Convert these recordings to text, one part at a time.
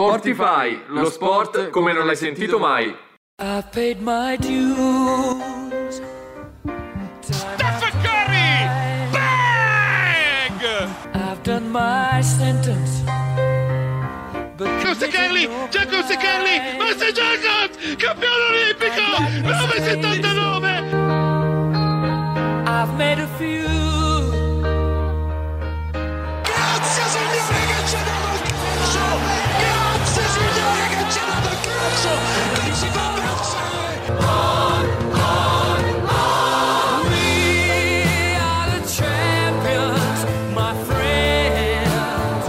Sportify, lo sport come non l'hai sentito mai. I paid my dues. Stephen Curry! Bang! I've done my sentence. But Giusto Carli! Giacomo Carli! Master Jacobs! Campione olimpico! 979! I've made a few. Calcio! Non si fa pensare! We are the champions, my friends.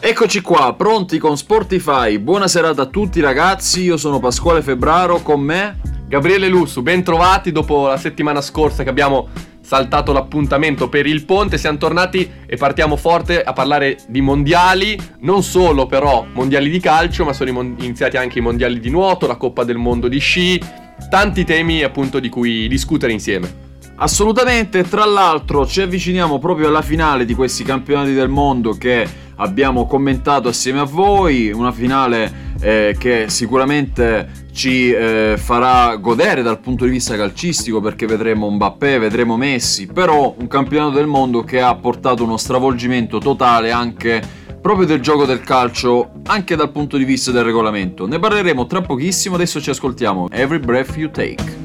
Eccoci qua, pronti con Sportify. Buona serata a tutti ragazzi, io sono Pasquale Febraro, con me Gabriele Lussu, ben trovati dopo la settimana scorsa che abbiamo saltato l'appuntamento per il ponte, siamo tornati e partiamo forte a parlare di mondiali, non solo però mondiali di calcio, ma sono iniziati anche i mondiali di nuoto, la Coppa del Mondo di sci, tanti temi appunto di cui discutere insieme. Assolutamente, tra l'altro ci avviciniamo proprio alla finale di questi campionati del mondo che abbiamo commentato assieme a voi, una finale eh, che sicuramente ci eh, farà godere dal punto di vista calcistico perché vedremo Mbappé, vedremo Messi, però un campionato del mondo che ha portato uno stravolgimento totale anche proprio del gioco del calcio, anche dal punto di vista del regolamento. Ne parleremo tra pochissimo, adesso ci ascoltiamo Every Breath You Take.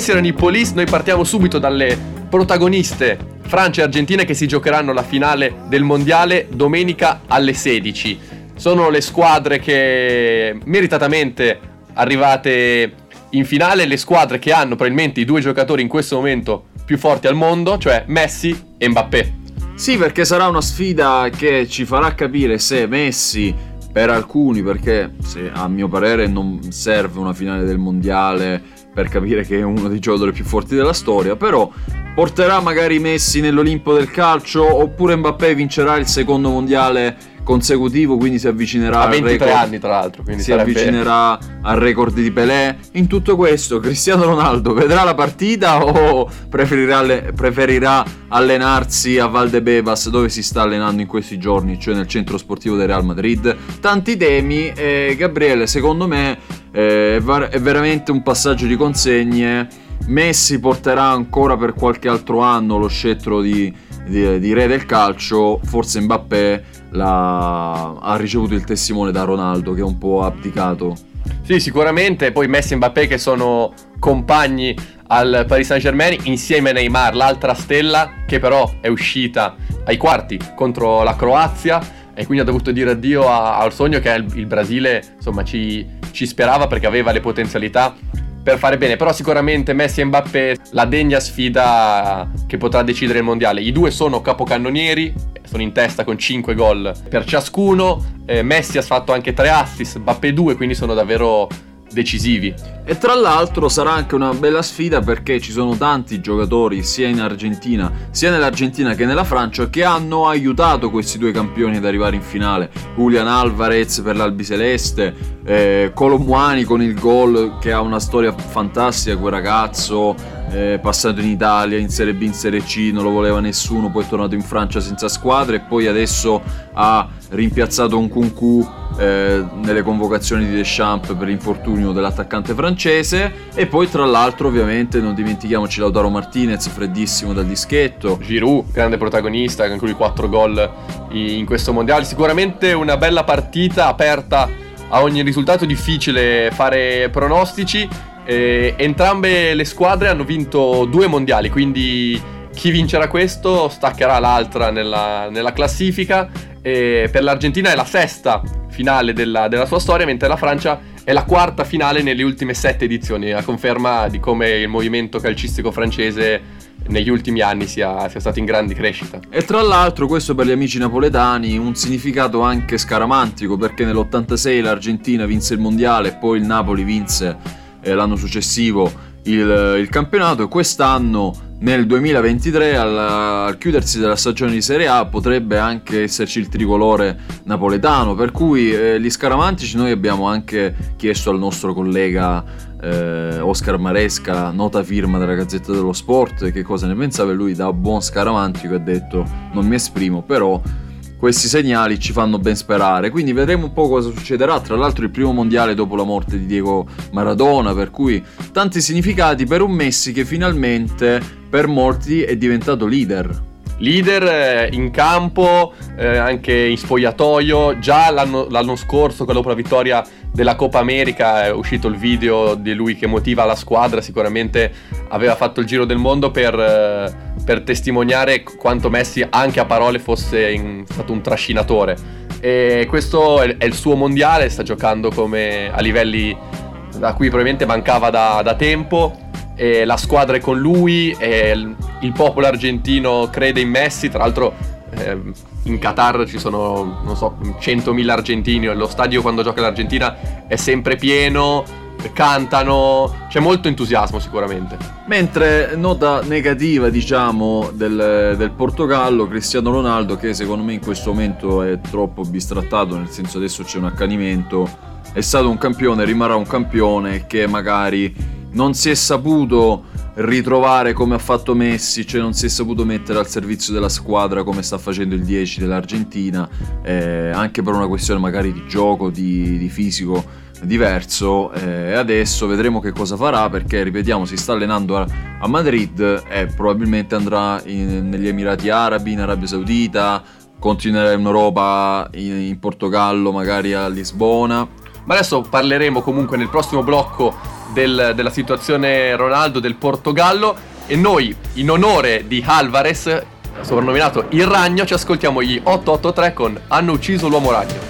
Questi erano i Police, noi partiamo subito dalle protagoniste Francia e Argentina che si giocheranno la finale del mondiale domenica alle 16. Sono le squadre che meritatamente arrivate in finale, le squadre che hanno probabilmente i due giocatori in questo momento più forti al mondo, cioè Messi e Mbappé. Sì, perché sarà una sfida che ci farà capire se Messi, per alcuni, perché se, a mio parere non serve una finale del mondiale per capire che è uno dei giocatori più forti della storia, però porterà magari Messi nell'Olimpo del calcio oppure Mbappé vincerà il secondo mondiale consecutivo, quindi si avvicinerà A al 23 record anni, tra l'altro. Quindi si sarebbe... avvicinerà al record di Pelé. In tutto questo, Cristiano Ronaldo vedrà la partita o preferirà, preferirà allenarsi a Valdebebas, dove si sta allenando in questi giorni, cioè nel centro sportivo del Real Madrid? Tanti temi. E Gabriele, secondo me, eh, è, veramente un passaggio di consegne. Messi porterà ancora per qualche altro anno lo scettro di, di- di re del calcio. Forse Mbappé ha ricevuto il testimone da Ronaldo che è un po' abdicato. Sì, sicuramente. Poi Messi e Mbappé che sono compagni al Paris Saint Germain insieme a Neymar, l'altra stella che però è uscita ai quarti contro la Croazia e quindi ha dovuto dire addio al sogno che il, il Brasile insomma ci, ci sperava perché aveva le potenzialità per fare bene. Però sicuramente Messi e Mbappé la degna sfida che potrà decidere il mondiale. I due sono capocannonieri, sono in testa con 5 gol per ciascuno. Eh, Messi ha fatto anche 3 assist, Mbappé 2, quindi sono davvero decisivi. E tra l'altro sarà anche una bella sfida perché ci sono tanti giocatori sia in Argentina, sia nell'Argentina che nella Francia che hanno aiutato questi due campioni ad arrivare in finale. Julian Alvarez per l'Albiceleste, eh, Colomwani con il gol che ha una storia fantastica, quel ragazzo eh, passato in Italia, in Serie B, in Serie C, non lo voleva nessuno, poi è tornato in Francia senza squadra e poi adesso ha rimpiazzato un Kunku eh, nelle convocazioni di Deschamps per l'infortunio dell'attaccante francese e poi tra l'altro ovviamente non dimentichiamoci Lautaro Martinez freddissimo dal dischetto Giroud, grande protagonista, anche lui 4 gol in questo mondiale. Sicuramente una bella partita aperta a ogni risultato, difficile fare pronostici. Eh, entrambe le squadre hanno vinto due mondiali, quindi chi vincerà questo staccherà l'altra nella, nella classifica. E per l'Argentina è la sesta finale della, della sua storia, mentre la Francia è la quarta finale nelle ultime sette edizioni, a conferma di come il movimento calcistico francese negli ultimi anni sia, sia stato in grande crescita. E tra l'altro questo per gli amici napoletani un significato anche scaramantico perché nell'86 l'Argentina vinse il mondiale e poi il Napoli vinse eh, l'anno successivo il, il campionato e quest'anno nel 2023 al, al chiudersi della stagione di Serie A potrebbe anche esserci il tricolore napoletano per cui eh, gli scaramantici noi abbiamo anche chiesto al nostro collega eh, Oscar Maresca, nota firma della Gazzetta dello Sport, che cosa ne pensava e lui da buon scaramantico ha detto non mi esprimo, però questi segnali ci fanno ben sperare, quindi vedremo un po' cosa succederà, tra l'altro il primo mondiale dopo la morte di Diego Maradona, per cui tanti significati per un Messi che finalmente per molti è diventato leader. Leader eh, in campo, eh, anche in spogliatoio, già l'anno, l'anno scorso, dopo la vittoria della Coppa America, è uscito il video di lui che motiva la squadra, sicuramente aveva fatto il giro del mondo per, eh, per testimoniare quanto Messi anche a parole fosse in- stato un trascinatore. E questo è, è il suo mondiale, sta giocando come a livelli da cui probabilmente mancava da, da tempo. E la squadra è con lui, il, il popolo argentino crede in Messi, tra l'altro ehm, in Qatar ci sono, non so, 100.000 argentini, lo stadio quando gioca l'Argentina è sempre pieno, cantano, c'è molto entusiasmo sicuramente. Mentre nota negativa, diciamo, del, del Portogallo, Cristiano Ronaldo, che secondo me in questo momento è troppo bistrattato, nel senso adesso c'è un accanimento, è stato un campione, rimarrà un campione che magari non si è saputo ritrovare come ha fatto Messi, cioè non si è saputo mettere al servizio della squadra come sta facendo il 10 dell'Argentina, eh, anche per una questione magari di gioco, di, di fisico diverso eh, e adesso vedremo che cosa farà perché ripetiamo si sta allenando a, a Madrid e probabilmente andrà in- negli Emirati Arabi, in Arabia Saudita, continuerà in Europa, in, in Portogallo, magari a Lisbona. Ma adesso parleremo comunque nel prossimo blocco del- della situazione Ronaldo del Portogallo e noi in onore di Alvarez, soprannominato il ragno, ci ascoltiamo gli 883 con Hanno ucciso l'uomo ragno.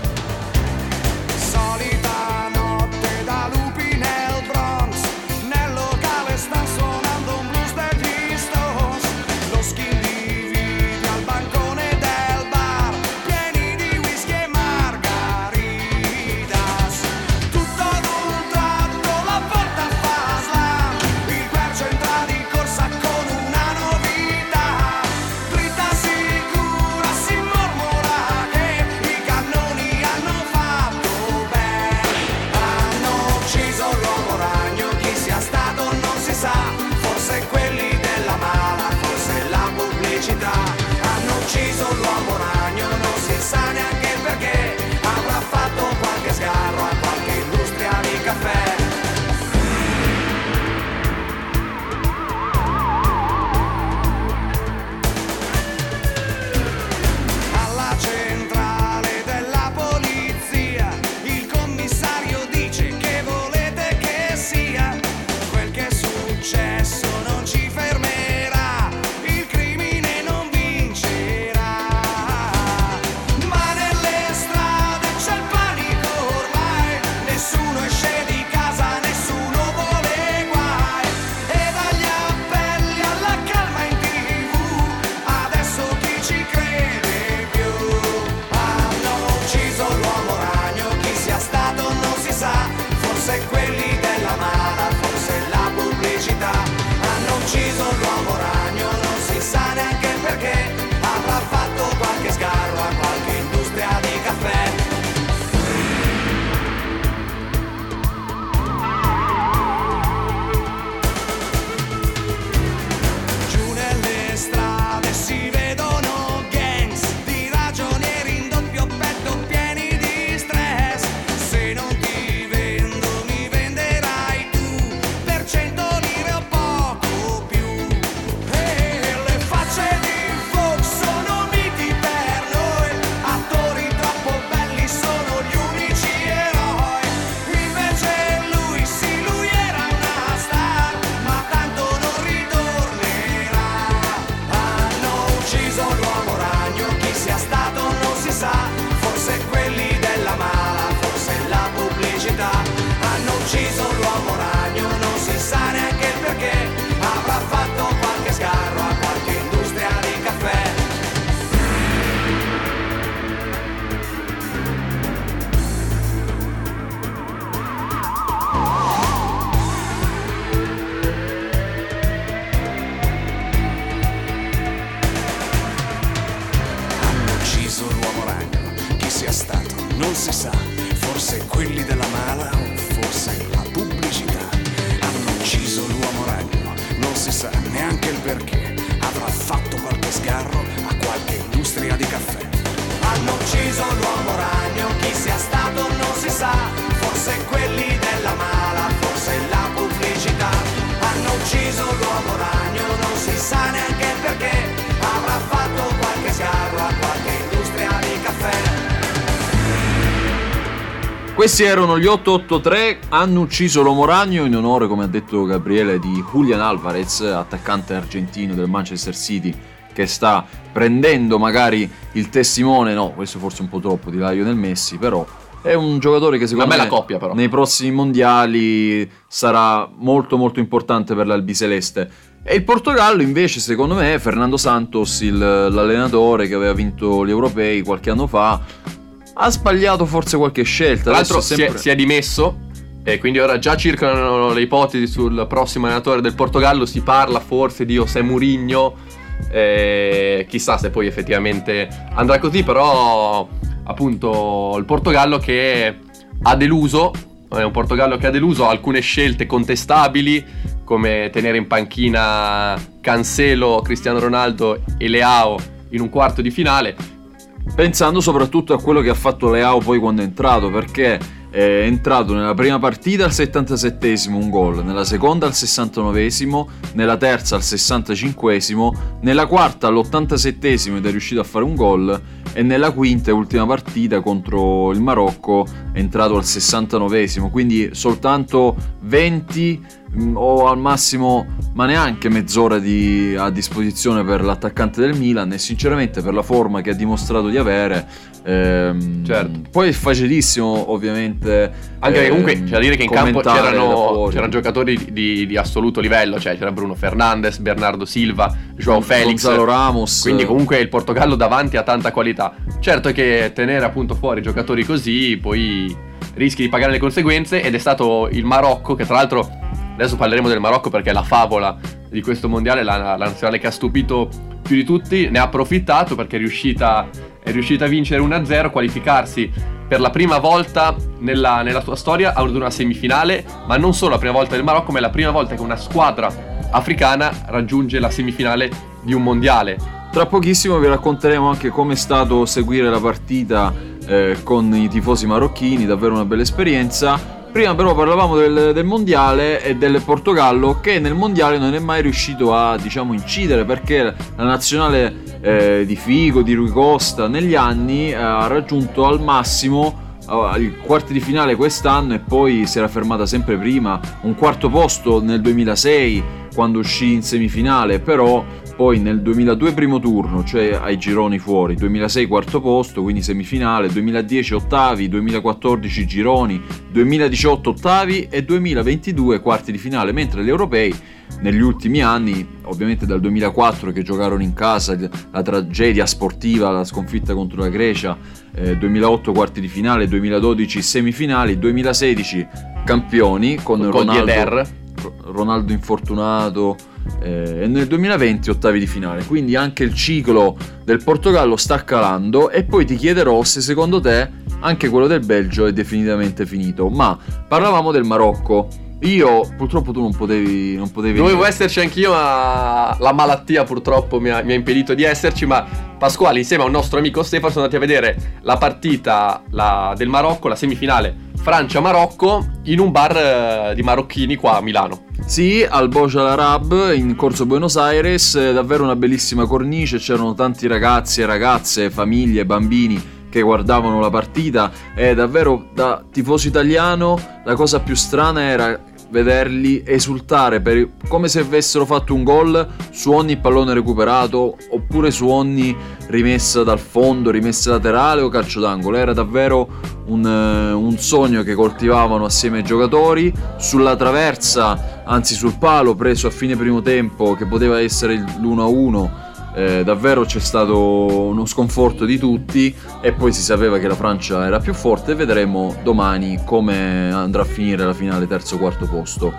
Questi erano gli 883, hanno ucciso l'uomo ragno in onore, come ha detto Gabriele, di Julian Alvarez, attaccante argentino del Manchester City, che sta prendendo magari il testimone, no, questo forse un po' troppo, di Lionel Messi, però è un giocatore che secondo me coppia, nei prossimi mondiali sarà molto molto importante per l'Albiceleste. E il Portogallo invece, secondo me, Fernando Santos, il- l'allenatore che aveva vinto gli europei qualche anno fa, ha sbagliato forse qualche scelta. Tra l'altro è si, è, sempre- si è dimesso e quindi ora già circolano le ipotesi sul prossimo allenatore del Portogallo, si parla forse di José Mourinho, eh, chissà se poi effettivamente andrà così, però appunto il Portogallo che ha deluso, è un Portogallo che ha deluso, alcune scelte contestabili come tenere in panchina Cancelo, Cristiano Ronaldo e Leao in un quarto di finale, Pensando soprattutto a quello che ha fatto Leao poi quando è entrato, perché è entrato nella prima partita al 77esimo un gol, nella seconda al 69esimo, nella terza al 65esimo, nella quarta all'87esimo ed è riuscito a fare un gol e nella quinta e ultima partita contro il Marocco è entrato al 69esimo, quindi soltanto 20 mh, o al massimo ma neanche mezz'ora di- a disposizione per l'attaccante del Milan e sinceramente per la forma che ha dimostrato di avere ehm, Certo. poi è facilissimo ovviamente Anche perché comunque ehm, c'è da dire che in campo c'erano, c'erano giocatori di, di assoluto livello, cioè c'era Bruno Fernandes, Bernardo Silva, Joao Felix. Gonzalo Ramos Quindi comunque il Portogallo davanti ha tanta qualità. Certo è che tenere appunto fuori giocatori così poi rischi di pagare le conseguenze ed è stato il Marocco che tra l'altro adesso parleremo del Marocco perché è la favola di questo mondiale, la, la nazionale che ha stupito più di tutti, ne ha approfittato perché è riuscita, è riuscita a vincere 1-0, qualificarsi per la prima volta nella, nella sua storia ad una semifinale, ma non solo la prima volta del Marocco, ma è la prima volta che una squadra africana raggiunge la semifinale di un mondiale. Tra pochissimo vi racconteremo anche come è stato seguire la partita eh, con i tifosi marocchini, davvero una bella esperienza. Prima però parlavamo del, del mondiale e del Portogallo che nel mondiale non è mai riuscito a diciamo incidere perché la nazionale eh, di Figo, di Rui Costa negli anni eh, ha raggiunto al massimo ah, ai quarti di finale quest'anno e poi si era fermata sempre prima, un quarto posto nel 2006 quando uscì in semifinale, però poi nel 2002 primo turno, cioè ai gironi fuori, 2006 quarto posto, quindi semifinale, 2010 ottavi, 2014 gironi, 2018 ottavi e 2022 quarti di finale, mentre gli europei negli ultimi anni, ovviamente dal 2004 che giocarono in casa, la tragedia sportiva, la sconfitta contro la Grecia, eh, 2008 quarti di finale, 2012 semifinali, 2016 campioni con, Con Ronaldo. Ronaldo infortunato e nel 2020 ottavi di finale. Quindi anche il ciclo del Portogallo sta calando e poi ti chiederò se secondo te anche quello del Belgio è definitivamente finito. Ma parlavamo del Marocco. Io purtroppo tu non potevi non potevi Dovevo esserci anch'io, ma la malattia purtroppo mi ha, mi ha impedito di esserci. Ma Pasquale, insieme a un nostro amico Stefano, sono andati a vedere la partita la- del Marocco, la semifinale Francia-Marocco, in un bar eh, di marocchini qua a Milano. Sì, al Al Arab in Corso Buenos Aires, eh, davvero una bellissima cornice, c'erano tanti ragazzi e ragazze, famiglie, bambini che guardavano la partita e davvero da tifoso italiano la cosa più strana era vederli esultare per- come se avessero fatto un gol su ogni pallone recuperato oppure su ogni rimessa dal fondo, rimessa laterale o calcio d'angolo. Era davvero un, eh, un sogno che coltivavano assieme ai giocatori. Sulla traversa, anzi sul palo preso a fine primo tempo, che poteva essere il- l'1-1. Eh, davvero c'è stato uno sconforto di tutti e poi si sapeva che la Francia era più forte vedremo domani come andrà a finire la finale terzo quarto posto.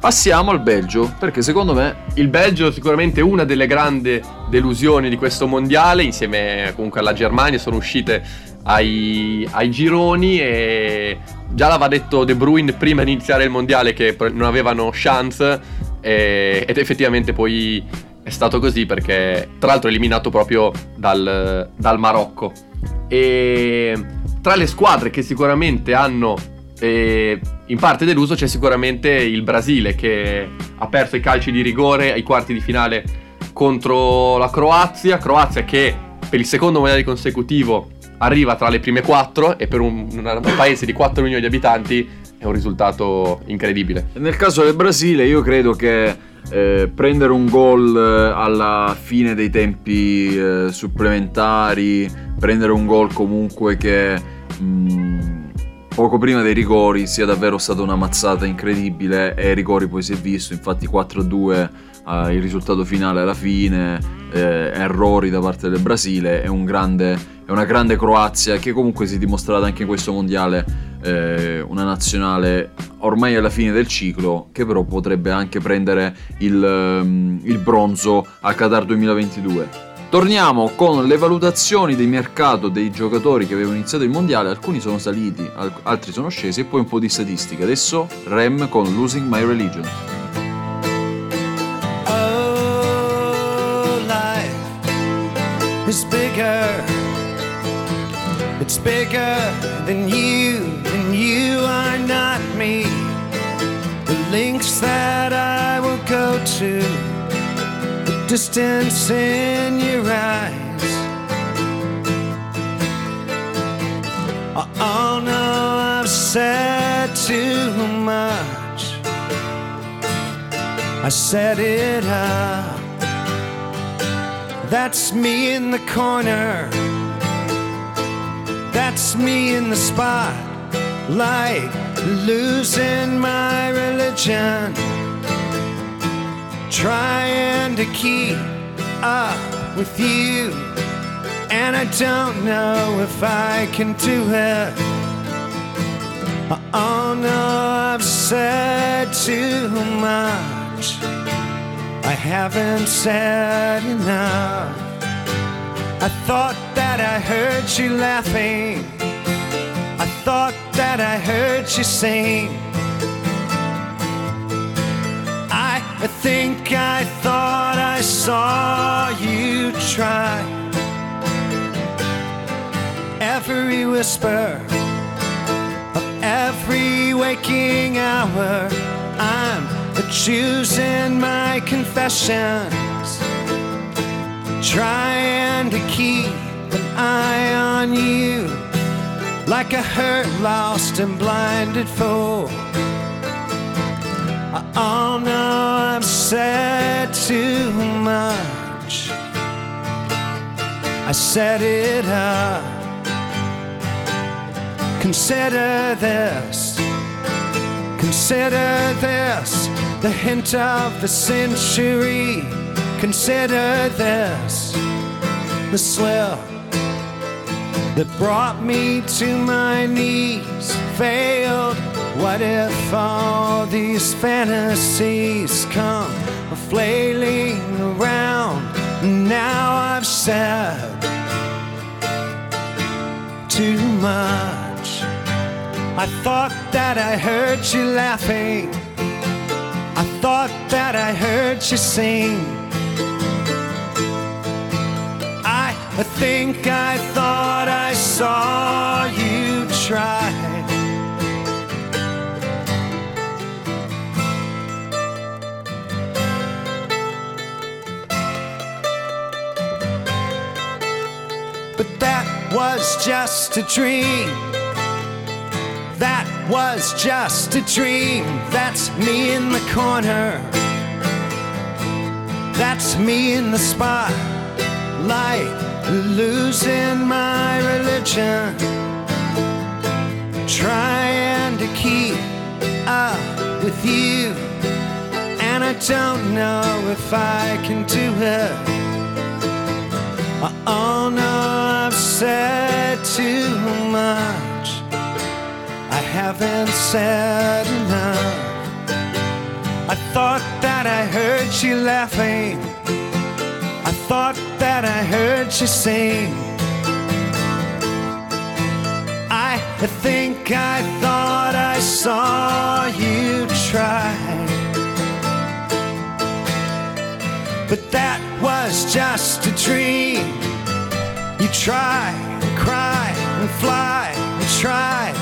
Passiamo al Belgio perché secondo me Il Belgio sicuramente una delle grandi delusioni di questo mondiale, insieme comunque alla Germania, sono uscite ai, ai gironi e già l'aveva detto De Bruyne prima di iniziare il mondiale che non avevano chance e- ed effettivamente poi è stato così perché tra l'altro è eliminato proprio dal, dal Marocco. E tra le squadre che sicuramente hanno eh, in parte deluso c'è sicuramente il Brasile che ha perso i calci di rigore ai quarti di finale contro la Croazia. Croazia che per il secondo mondiale consecutivo arriva tra le prime quattro e per un, un paese di 4 milioni di abitanti è un risultato incredibile. Nel caso del Brasile io credo che eh, prendere un gol eh, alla fine dei tempi eh, supplementari, prendere un gol comunque che mh, poco prima dei rigori sia davvero stata una mazzata incredibile e ai rigori poi si è visto, infatti 4-2 eh, il risultato finale alla fine, eh, errori da parte del Brasile, è, un grande, una grande Croazia che comunque si è dimostrata anche in questo mondiale eh, una nazionale ormai alla fine del ciclo che però potrebbe anche prendere il, ehm, il bronzo a Qatar 2022. Torniamo con le valutazioni di mercato dei giocatori che avevano iniziato il mondiale, alcuni sono saliti, al- altri sono scesi e poi un po' di statistica. Adesso Rem con Losing My Religion. Oh, life is bigger. It's bigger than you, and you are not me. The links that I will go to, the distance in your eyes. Oh, oh no, I've said too much. I set it up. That's me in the corner. That's me in the spot. Like losing my religion. Trying to keep up with you. And I don't know if I can do it. Oh no, I've said too much. I haven't said enough. I thought that I heard you laughing. I thought that I heard you sing. I think I thought I saw you try. Every whisper of every waking hour, I'm choosing my confessions, trying to keep an eye on you. like a hurt, lost, and blinded fool. Oh no, I've said too much. I set it up. Consider this. Consider this. The hint of the century. Consider this. The slip that brought me to my knees failed. What if all these fantasies come flailing around? Now I've said too much. I thought that I heard you laughing. I thought that I heard you sing. I think I thought I saw you try. But that was just a dream. That was just a dream. That's me in the corner. That's me in the spotlight, losing my religion. Trying to keep up with you. And I don't know if I can do it. Oh no, I've said too much. I haven't said enough. I thought that I heard you laughing. I thought that I heard you sing. I think I thought I saw you try. But that was just a dream. You try and cry and fly and try.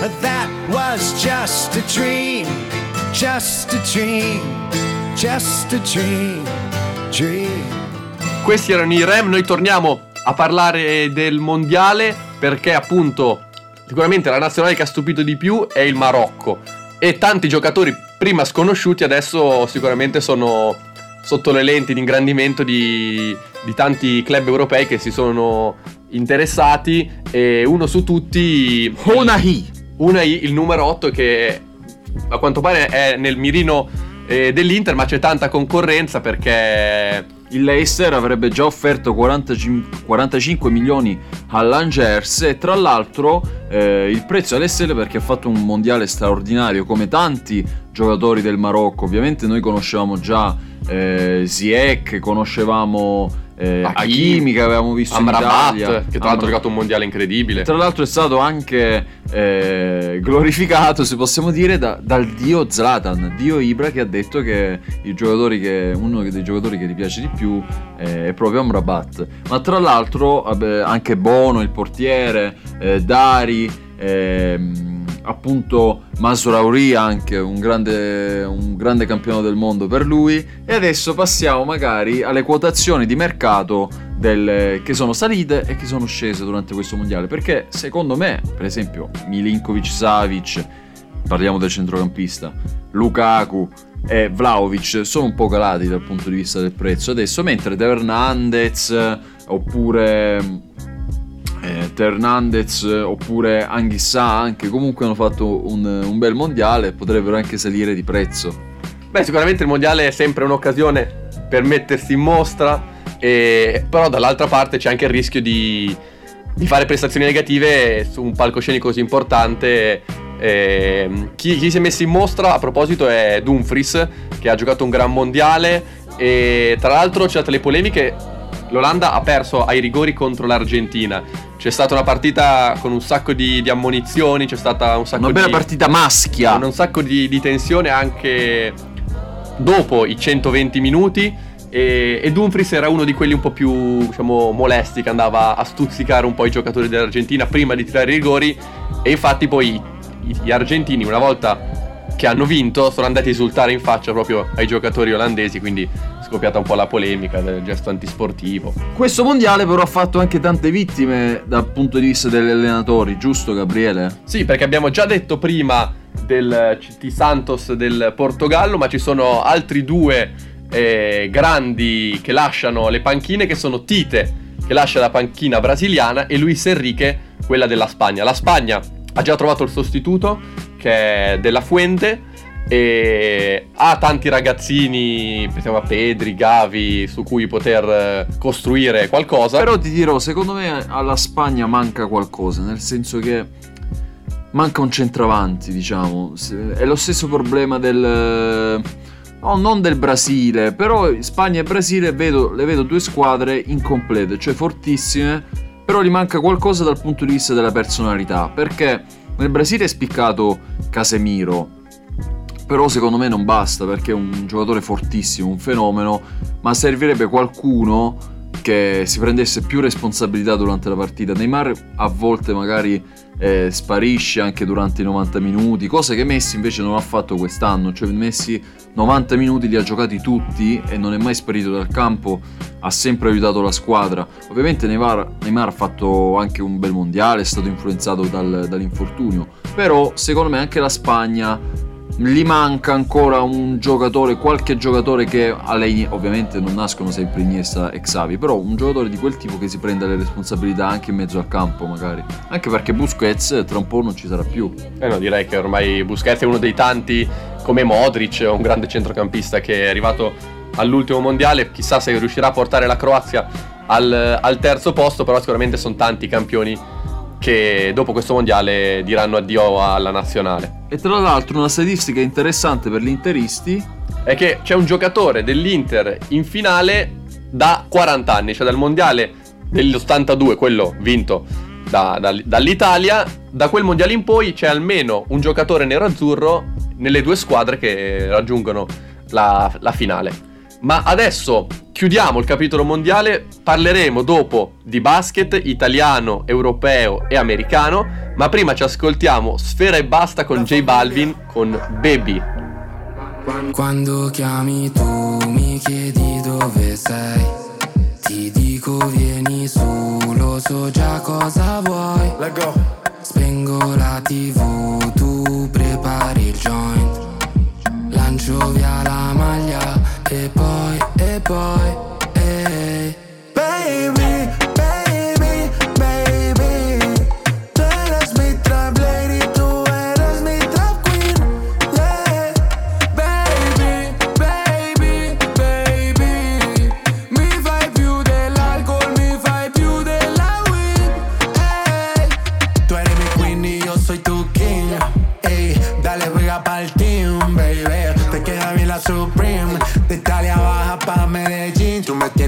But that was just a dream. Just a dream. Just a dream. Dream. Questi erano i Rem, noi torniamo a parlare del mondiale perché appunto sicuramente la nazionale che ha stupito di più è il Marocco. E tanti giocatori prima sconosciuti adesso sicuramente sono sotto le lenti di ingrandimento di, di tanti club europei che si sono interessati. E uno su tutti Onahi. Unai, il numero 8 che a quanto pare è nel mirino eh, dell'Inter ma c'è tanta concorrenza perché Il Leicester avrebbe già offerto 45, 45 milioni all'Angers e tra l'altro eh, il prezzo è perché ha fatto un mondiale straordinario come tanti giocatori del Marocco. Ovviamente noi conoscevamo già eh, Ziyech, conoscevamo eh, Hakimi, che avevamo visto in Amrabat Italia. che tra l'altro ha giocato un mondiale incredibile Tra l'altro è stato anche eh, glorificato, se possiamo dire, da- dal dio Zlatan, dio Ibra, che ha detto che, i giocatori che uno dei giocatori che gli piace di più eh, è proprio Amrabat. Ma tra l'altro vabbè, anche Bono, il portiere, eh, Dari, ehm, appunto Masurauri anche un grande, un grande campione del mondo per lui. E adesso passiamo magari alle quotazioni di mercato del- che sono salite e che sono scese durante questo mondiale. Perché secondo me, per esempio, Milinkovic Savic, parliamo del centrocampista, Lukaku e Vlaovic sono un po' calati dal punto di vista del prezzo adesso, mentre De Hernandez oppure eh, Hernandez eh, oppure Anghissà anche comunque hanno fatto un, un bel mondiale potrebbero anche salire di prezzo. Beh, sicuramente il mondiale è sempre un'occasione per mettersi in mostra, e- però dall'altra parte c'è anche il rischio di, di fare prestazioni negative su un palcoscenico così importante. Ehm, chi, chi si è messo in mostra a proposito è Dumfries, che ha giocato un gran mondiale e tra l'altro c'è state le polemiche. L'Olanda ha perso ai rigori contro l'Argentina. C'è stata una partita con un sacco di, di ammonizioni, c'è stata un sacco Una bella di partita maschia. con un sacco di, di tensione anche dopo i 120 minuti e, e Dumfries era uno di quelli un po' più diciamo molesti che andava a stuzzicare un po' i giocatori dell'Argentina prima di tirare i rigori e infatti poi gli argentini una volta che hanno vinto sono andati a esultare in faccia proprio ai giocatori olandesi, quindi scoppiata un po' la polemica del gesto antisportivo. Questo mondiale però ha fatto anche tante vittime dal punto di vista degli allenatori, giusto Gabriele? Sì, perché abbiamo già detto prima del CT Santos del Portogallo, ma ci sono altri due eh, grandi che lasciano le panchine, che sono Tite, che lascia la panchina brasiliana, e Luis Enrique, quella della Spagna. La Spagna ha già trovato il sostituto, che è della Fuente, e ha tanti ragazzini, pensiamo a Pedri, Gavi, su cui poter eh, costruire qualcosa. Però ti dirò, secondo me alla Spagna manca qualcosa, nel senso che manca un centravanti, diciamo. È lo stesso problema del... No, non del Brasile, però Spagna e Brasile vedo- le vedo due squadre incomplete, cioè fortissime, però gli manca qualcosa dal punto di vista della personalità, perché nel Brasile è spiccato Casemiro, però secondo me non basta perché è un giocatore fortissimo, un fenomeno, ma servirebbe qualcuno che si prendesse più responsabilità durante la partita. Neymar a volte magari eh, sparisce anche durante i 90 minuti, cosa che Messi invece non ha fatto quest'anno, cioè Messi 90 minuti li ha giocati tutti e non è mai sparito dal campo, ha sempre aiutato la squadra. Ovviamente Neymar, Neymar ha fatto anche un bel mondiale, è stato influenzato dal- dall'infortunio, però secondo me anche la Spagna gli manca ancora un giocatore, qualche giocatore che alle Ini- ovviamente non nascono sempre Iniesta e Xavi, però un giocatore di quel tipo che si prenda le responsabilità anche in mezzo al campo magari. Anche perché Busquets tra un po' non ci sarà più. Eh no, direi che ormai Busquets è uno dei tanti come Modric, un grande centrocampista che è arrivato all'ultimo mondiale. Chissà se riuscirà a portare la Croazia al, al terzo posto, però sicuramente sono tanti campioni che dopo questo mondiale diranno addio alla nazionale. E tra l'altro una statistica interessante per gli interisti È che c'è un giocatore dell'Inter in finale da 40 anni, cioè dal mondiale dell'82, quello vinto da- dal- dall'Italia. Da quel mondiale in poi c'è almeno un giocatore nero-azzurro nelle due squadre che raggiungono la, la finale. Ma adesso chiudiamo il capitolo mondiale, parleremo dopo di basket italiano, europeo e americano, ma prima ci ascoltiamo Sfera e Basta con J Balvin con Baby. Quando chiami tu mi chiedi dove sei. Ti dico vieni su, lo so già cosa vuoi. Spengo la tv, tu prepari il joint. Lancio via la maglia e poi, e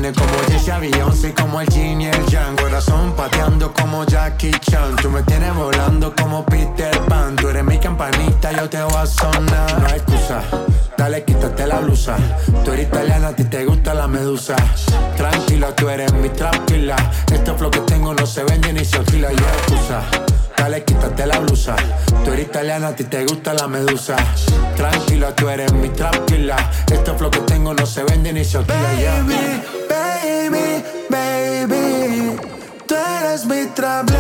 Tienes como Jesse Beyoncé, como el Jin y el Yang. Corazón pateando como Jackie Chan. Tú me tienes volando como Peter Pan. Tú eres mi campanita, yo te voy a sonar. No hay excusa. Dale, quítate la blusa. Tú eres italiana, a ti te gusta la medusa. Tranquila, tú eres mi tranquila. Este flow que tengo no se vende ni se alquila, y excusa. Dale, quítate la blusa. Tú eres italiana, a ti te gusta la medusa. Tranquila, tú eres mi tranquila. Este flow que tengo no se vende ni se alquila, me trae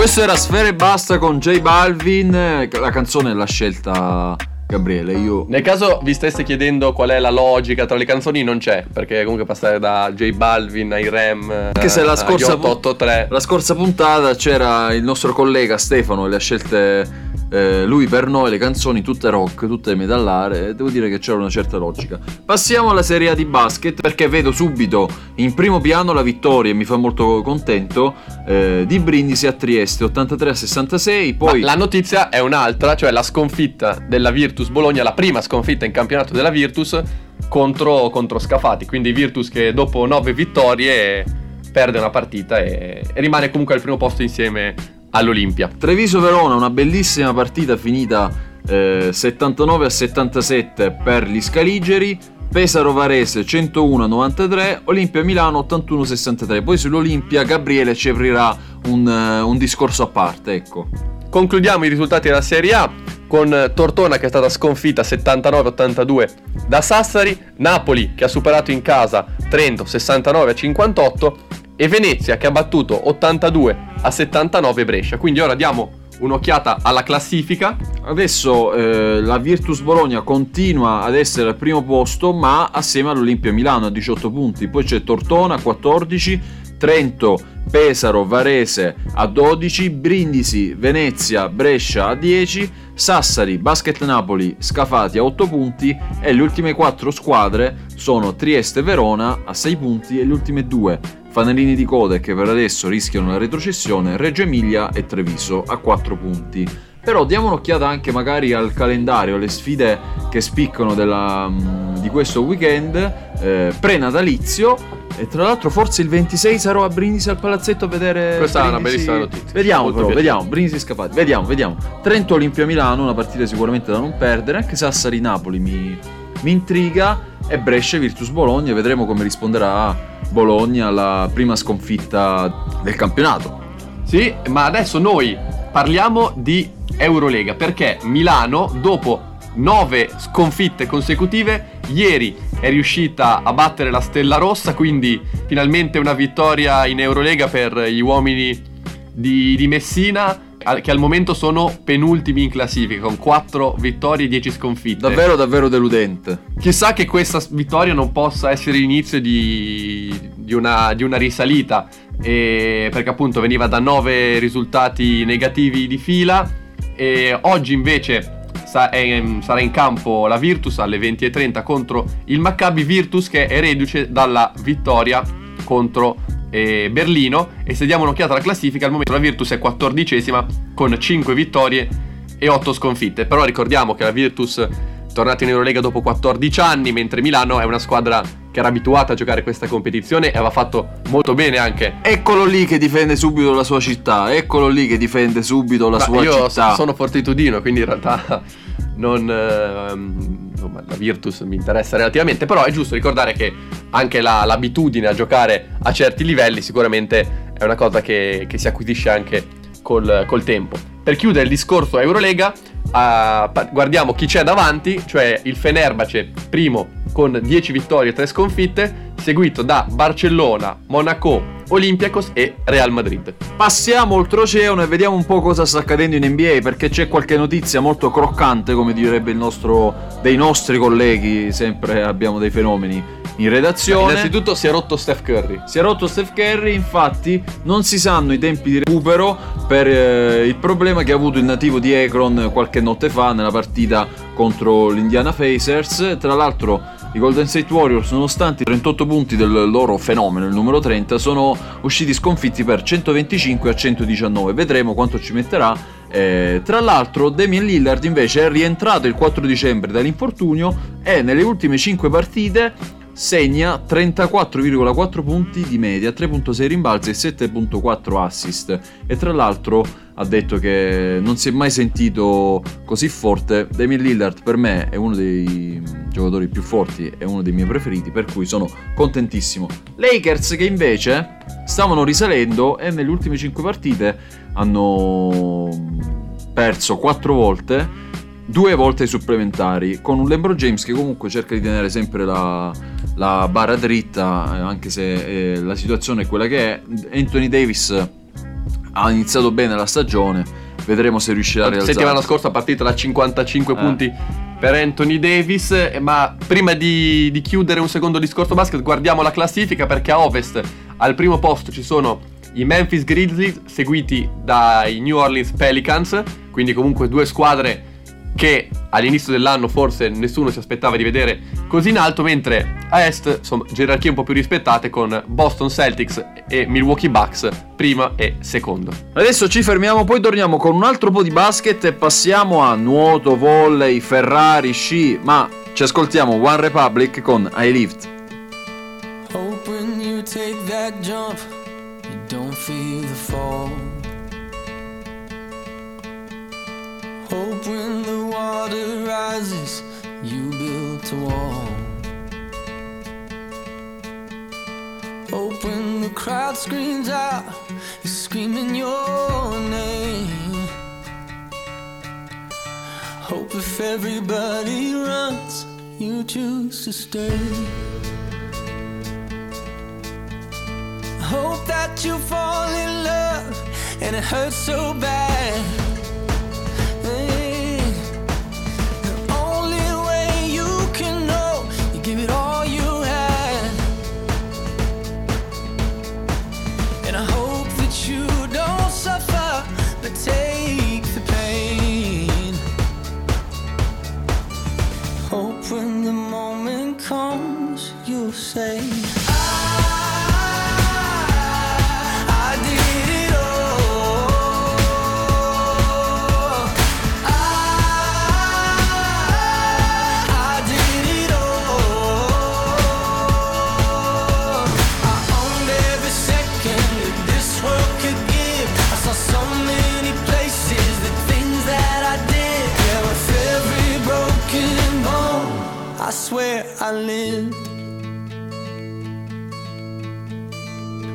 Questo era Sfere e Basta con J Balvin. La canzone l'ha scelta Gabriele. Io Nel caso vi stesse chiedendo qual è la logica tra le canzoni, non c'è, perché comunque passare da J Balvin ai Rem Anche se la scorsa, 883 la scorsa puntata c'era il nostro collega Stefano e le ha scelte eh, lui per noi le canzoni tutte rock, tutte metallare e devo dire che c'era una certa logica. Passiamo alla Serie A di basket perché vedo subito in primo piano la vittoria e mi fa molto contento eh, di Brindisi a Trieste 83 a 66, Ma poi la notizia è un'altra, cioè la sconfitta della Virtus Bologna, la prima sconfitta in campionato della Virtus contro, contro Scafati. Quindi Virtus che dopo nove vittorie perde una partita e, e rimane comunque al primo posto insieme all'Olimpia. Treviso Verona, una bellissima partita finita eh, 79 a 77 per gli Scaligeri. Pesaro Varese 101 a 93, Olimpia Milano 81 a 63. Poi sull'Olimpia Gabriele ci aprirà un, eh, un discorso a parte, ecco. Concludiamo i risultati della Serie A con Tortona che è stata sconfitta 79-82 da Sassari, Napoli che ha superato in casa Trento 69-58 e Venezia che ha battuto 82 a 79 Brescia. Quindi ora diamo un'occhiata alla classifica. Adesso eh, la Virtus Bologna continua ad essere al primo posto, ma assieme all'Olimpia Milano a 18 punti. Poi c'è Tortona a 14, Trento, Pesaro, Varese a 12, Brindisi, Venezia, Brescia a 10, Sassari, Basket Napoli, Scafati a 8 punti e le ultime 4 squadre sono Trieste Verona a 6 punti e le ultime due fanalini di coda che per adesso rischiano la retrocessione Reggio Emilia e Treviso a 4 punti. Però diamo un'occhiata anche magari al calendario, alle sfide che spiccano della, mm, di questo weekend eh, pre-natalizio. E tra l'altro forse il 26 sarò a Brindisi al palazzetto a vedere... Questa è una Brindisi- bellissima notizia. Vediamo Molto però, piacere. vediamo, Brindisi Scafati, vediamo, vediamo. Trento Olimpia Milano, una partita sicuramente da non perdere, anche Sassari Napoli mi, mi intriga e Brescia Virtus Bologna, vedremo come risponderà Bologna alla prima sconfitta del campionato. Sì, ma adesso noi parliamo di Eurolega perché Milano dopo nove sconfitte consecutive ieri è riuscita a battere la Stella Rossa, quindi finalmente una vittoria in Eurolega per gli uomini di, di Messina che al momento sono penultimi in classifica con 4 vittorie e 10 sconfitte. Davvero, davvero deludente. Chissà che questa vittoria non possa essere l'inizio di, di una, di una risalita, e- perché appunto veniva da 9 risultati negativi di fila e oggi invece sarà in campo la Virtus alle 20.30 contro il Maccabi Virtus che è reduce dalla vittoria contro eh, Berlino e se diamo un'occhiata alla classifica al momento la Virtus è 14esima con 5 vittorie e 8 sconfitte. Però ricordiamo che la Virtus è tornata in Eurolega dopo 14 anni, mentre Milano è una squadra che era abituata a giocare questa competizione e aveva fatto molto bene anche. Eccolo lì che difende subito la sua città, eccolo lì che difende subito la Ma sua io città. sono fortitudino, quindi in realtà non, ehm, insomma, la Virtus mi interessa relativamente, però è giusto ricordare che anche la- l'abitudine a giocare a certi livelli sicuramente è una cosa che, che si acquisisce anche col, col tempo. Per chiudere il discorso Eurolega, pa- guardiamo chi c'è davanti, cioè il Fenerbahce primo con 10 vittorie e 3 sconfitte, seguito da Barcellona, Monaco, Olympiacos e Real Madrid. Passiamo oltreoceano e vediamo un po' cosa sta accadendo in NBA perché c'è qualche notizia molto croccante, come direbbe il nostro dei nostri colleghi, sempre abbiamo dei fenomeni in redazione. Innanzitutto si è rotto Steph Curry. Si è rotto Steph Curry, infatti non si sanno i tempi di recupero per eh, il problema che ha avuto il nativo di Akron qualche notte fa nella partita contro l'Indiana Pacers. Tra l'altro i Golden State Warriors, nonostante i 38 punti del loro fenomeno, il numero 30, sono usciti sconfitti per 125 a 119. Vedremo quanto ci metterà. Eh, tra l'altro Damian Lillard invece è rientrato il 4 dicembre dall'infortunio e nelle ultime 5 partite segna 34,4 punti di media, 3.6 rimbalzi e 7.4 assist. E tra l'altro ha detto che non si è mai sentito così forte. Damian Lillard per me è uno dei giocatori più forti, è uno dei miei preferiti, per cui sono contentissimo. Lakers che invece stavano risalendo e nelle ultime 5 partite hanno perso 4 volte due volte ai supplementari con un LeBron James che comunque cerca di tenere sempre la, la barra dritta anche se eh, la situazione è quella che è Anthony Davis ha iniziato bene la stagione, vedremo se riuscirà a realizzare. Settimana scorsa partita da 55 Eh. punti per Anthony Davis. eh, Ma prima di, di chiudere un secondo discorso basket, guardiamo la classifica perché a ovest al primo posto ci sono i Memphis Grizzlies, seguiti dai New Orleans Pelicans. Quindi, comunque, due squadre che all'inizio dell'anno forse nessuno si aspettava di vedere così in alto, mentre a est insomma gerarchie un po' più rispettate con Boston Celtics e Milwaukee Bucks prima e secondo. Adesso ci fermiamo, poi torniamo con un altro po' di basket e passiamo a nuoto, volley, Ferrari, sci, ma ci ascoltiamo One Republic con I Lived. Hope when you take that jump, you don't feel the fall. Hope when the water rises, you built a wall. Hope when the crowd screams out, you're screaming your name. Hope if everybody runs, you choose to stay. Hope that you fall in love and it hurts so bad.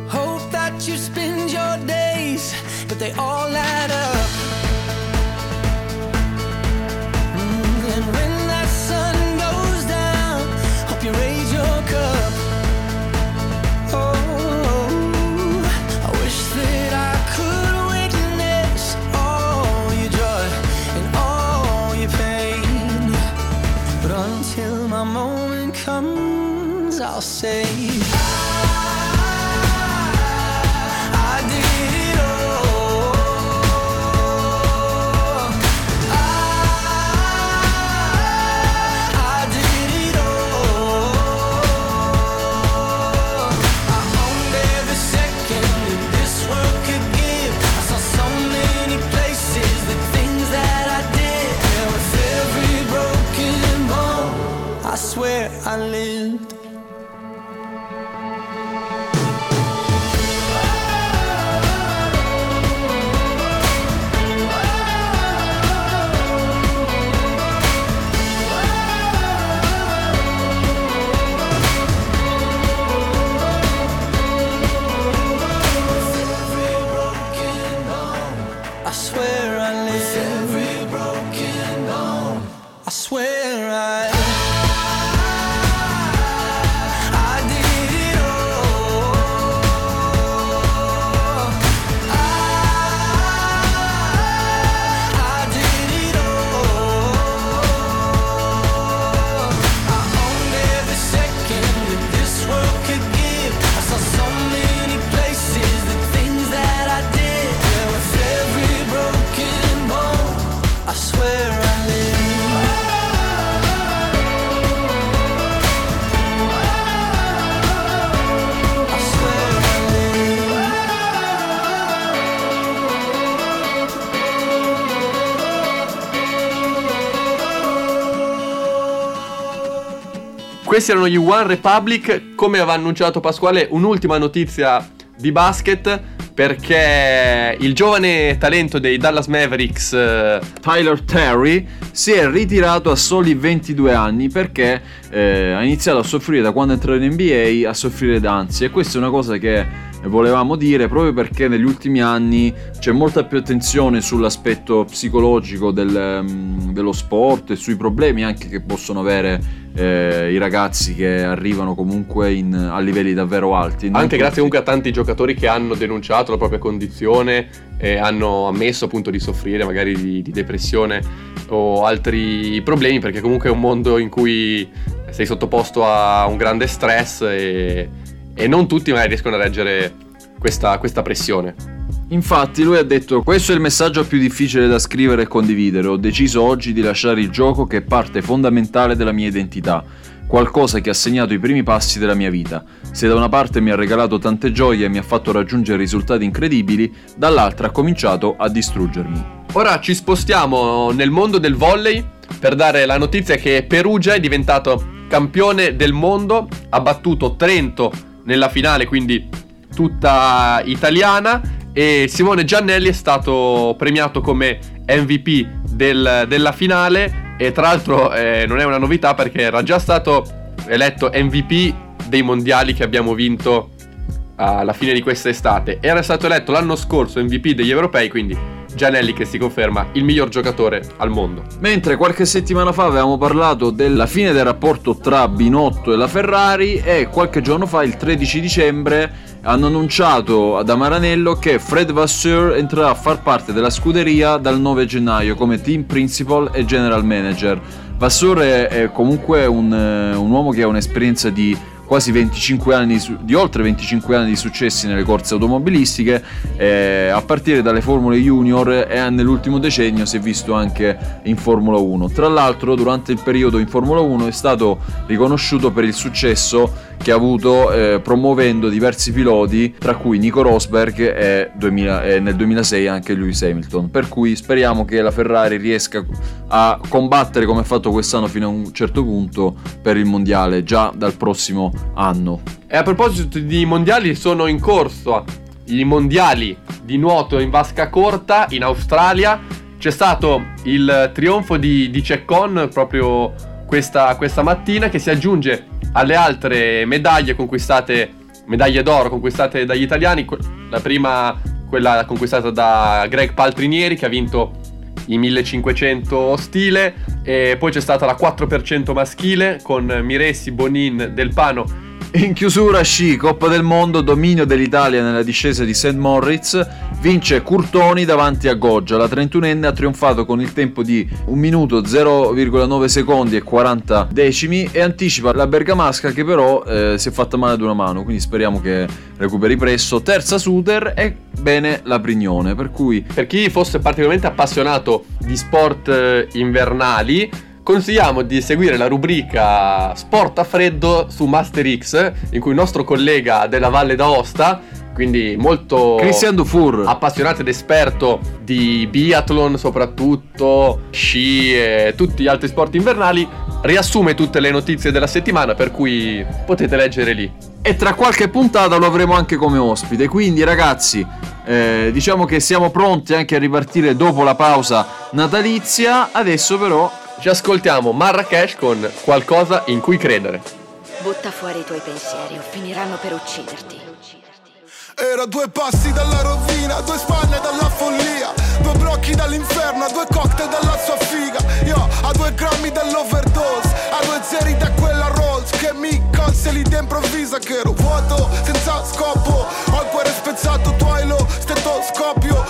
Hope that you spend your days, but they all add up. I'll say. Questi erano gli One Republic. Come aveva annunciato Pasquale, un'ultima notizia di basket. Perché il giovane talento dei Dallas Mavericks, eh, Tyler Terry si è ritirato a soli 22 anni perché eh, ha iniziato a soffrire da quando è entrato in NBA a soffrire d'ansia e questa è una cosa che volevamo dire proprio perché negli ultimi anni c'è molta più attenzione sull'aspetto psicologico del, mm, dello sport e sui problemi anche che possono avere eh, i ragazzi che arrivano comunque in- a livelli davvero alti. Anche tutti- grazie comunque a tanti giocatori che hanno denunciato la propria condizione e hanno ammesso appunto di soffrire magari di, di depressione o altri problemi perché comunque è un mondo in cui sei sottoposto a un grande stress e, e non tutti magari riescono a reggere questa, questa pressione. Infatti lui ha detto questo è il messaggio più difficile da scrivere e condividere, ho deciso oggi di lasciare il gioco che è parte fondamentale della mia identità, qualcosa che ha segnato i primi passi della mia vita. Se da una parte mi ha regalato tante gioie e mi ha fatto raggiungere risultati incredibili, dall'altra ha cominciato a distruggermi. Ora ci spostiamo nel mondo del volley per dare la notizia che Perugia è diventato campione del mondo, ha battuto Trento nella finale, quindi tutta italiana e Simone Giannelli è stato premiato come MVP del- della finale e tra l'altro eh, non è una novità perché era già stato eletto MVP dei mondiali che abbiamo vinto alla fine di questa estate. Era stato eletto l'anno scorso MVP degli europei, quindi Gianelli che si conferma il miglior giocatore al mondo. Mentre qualche settimana fa avevamo parlato della fine del rapporto tra Binotto e la Ferrari e qualche giorno fa, il 13 dicembre, hanno annunciato ad Amaranello che Fred Vasseur entrerà a far parte della scuderia dal 9 gennaio come team principal e general manager. Vasseur è, comunque un, eh, un uomo che ha un'esperienza di quasi 25 anni di oltre 25 anni di successi nelle corse automobilistiche. Eh, a partire dalle formule junior e nell'ultimo decennio si è visto anche in Formula 1 tra l'altro durante il periodo in Formula 1 è stato riconosciuto per il successo che ha avuto eh, promuovendo diversi piloti tra cui Nico Rosberg e, 2000 e nel 2006 anche Lewis Hamilton. Per cui speriamo che la Ferrari riesca a combattere come ha fatto quest'anno fino a un certo punto per il mondiale già dal prossimo anno E a proposito di mondiali, sono in corso i mondiali di nuoto in vasca corta in Australia. C'è stato il trionfo di, di Ceccon proprio questa, questa mattina che si aggiunge alle altre medaglie conquistate, medaglie d'oro conquistate dagli italiani. La prima, quella conquistata da Greg Paltrinieri che ha vinto i 1500 stile e poi c'è stata la 4% maschile con Miressi, Bonin, Del Pano In chiusura sci, Coppa del Mondo, dominio dell'Italia nella discesa di St. Moritz, vince Curtoni davanti a Goggia, la 31enne ha trionfato con il tempo di 1 minuto 0,9 secondi e 40 decimi e anticipa la bergamasca che però eh, si è fatta male ad una mano, quindi speriamo che recuperi presto. Terza Suter e bene la Prignone, per cui Per chi fosse particolarmente appassionato di sport eh, invernali, consigliamo di seguire la rubrica Sport a freddo su Master X, in cui il nostro collega della Valle d'Aosta, quindi molto Christian Dufour appassionato ed esperto di biathlon soprattutto, sci e tutti gli altri sport invernali, riassume tutte le notizie della settimana, per cui potete leggere lì. E tra qualche puntata lo avremo anche come ospite. Quindi, ragazzi, eh, diciamo che siamo pronti anche a ripartire dopo la pausa natalizia. Adesso, però, Ci ascoltiamo Marrakesh con qualcosa in cui credere. Butta fuori i tuoi pensieri o finiranno per ucciderti. Era due passi dalla rovina, due spalle dalla follia Due brocchi dall'inferno, a due cocktail dalla sua figa Io a due grammi dell'overdose, a due zeri da quella Rolls Che mi colse lì d'improvvisa che ero vuoto, senza scopo Ho il cuore spezzato, tu hai lo stetoscopio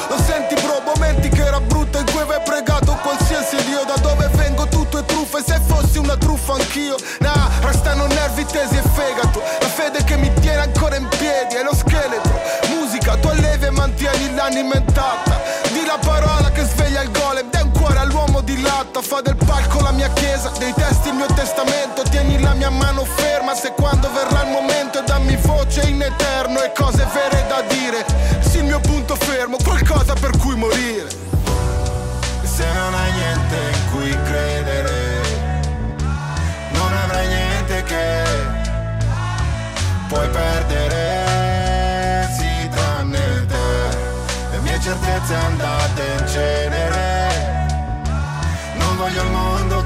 anch'io. Nah, restano nervi tesi e fegato. La fede che mi tiene ancora in piedi è lo scheletro. Musica, tu allevi e mantieni l'anima intatta. Di la parola che sveglia il golem Dai un cuore all'uomo di latta. Fa del palco la mia chiesa Dei testi il mio testamento. Tieni la mia mano ferma certezze andate in cenere. Non voglio il mondo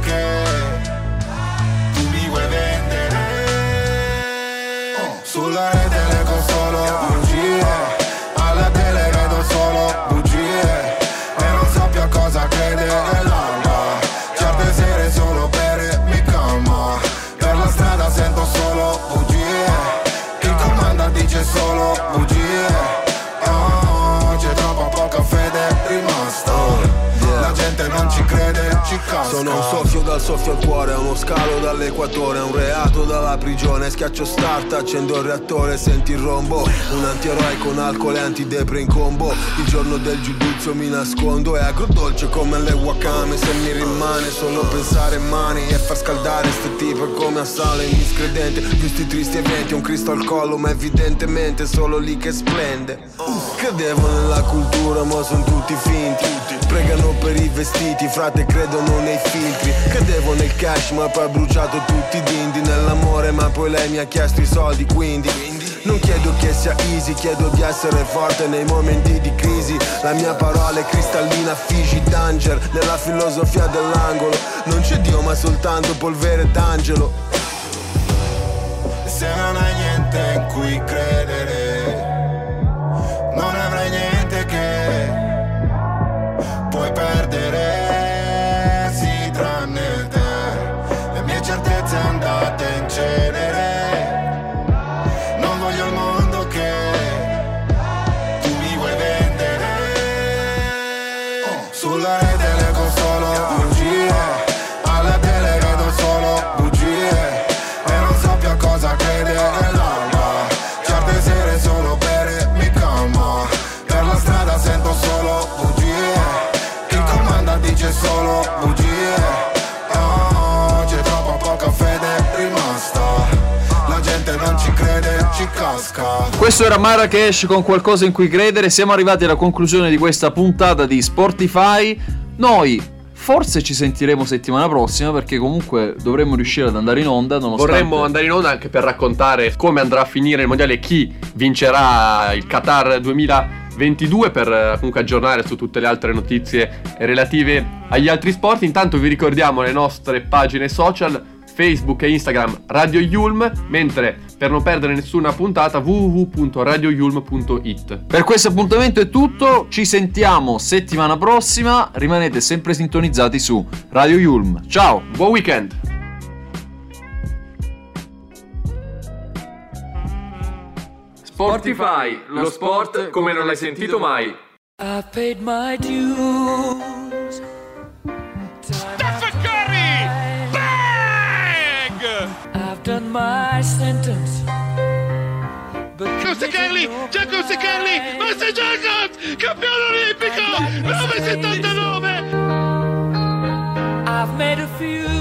dal soffio al cuore, uno scalo dall'equatore, un reato dalla prigione, schiaccio start, accendo il reattore, senti il rombo, un antieroe con alcol e antidepre in combo, il giorno del giudizio mi nascondo, è agrodolce come le wakame, se mi rimane solo pensare mani e far scaldare ste tipe come a sale miscredente, visti tristi eventi, un Cristo al collo, ma evidentemente solo lì che splende. Credevo nella cultura, ma sono tutti finti, pregano per i vestiti, frate credono nei filtri, credevo nel cash ma poi ha bruciato tutti i dindi, nell'amore ma poi lei mi ha chiesto i soldi, quindi... Non chiedo che sia easy, chiedo di essere forte nei momenti di crisi. La mia parola è cristallina, Fiji Danger, nella filosofia dell'angolo. Non c'è Dio ma soltanto polvere d'angelo. Se non hai niente in cui credere, casca. Questo era Marrakesh con qualcosa in cui credere. Siamo arrivati alla conclusione di questa puntata di Sportify. Noi forse ci sentiremo settimana prossima perché comunque dovremmo riuscire ad andare in onda. Nonostante... Vorremmo andare in onda anche per raccontare come andrà a finire il mondiale e chi vincerà il Qatar 2022 per eh, comunque aggiornare su tutte le altre notizie relative agli altri sport. Intanto vi ricordiamo le nostre pagine social Facebook e Instagram Radio Yulm, mentre per non perdere nessuna puntata www.radioyulm.it. Per questo appuntamento è tutto. Ci sentiamo settimana prossima. Rimanete sempre sintonizzati su Radio Yulm. Ciao! Buon weekend! Sportify, lo sport come non l'hai sentito mai. I paid my dues. my sentence. Jacob Sekerli, Jacob Sekerli, ma campione olimpico, I've made a few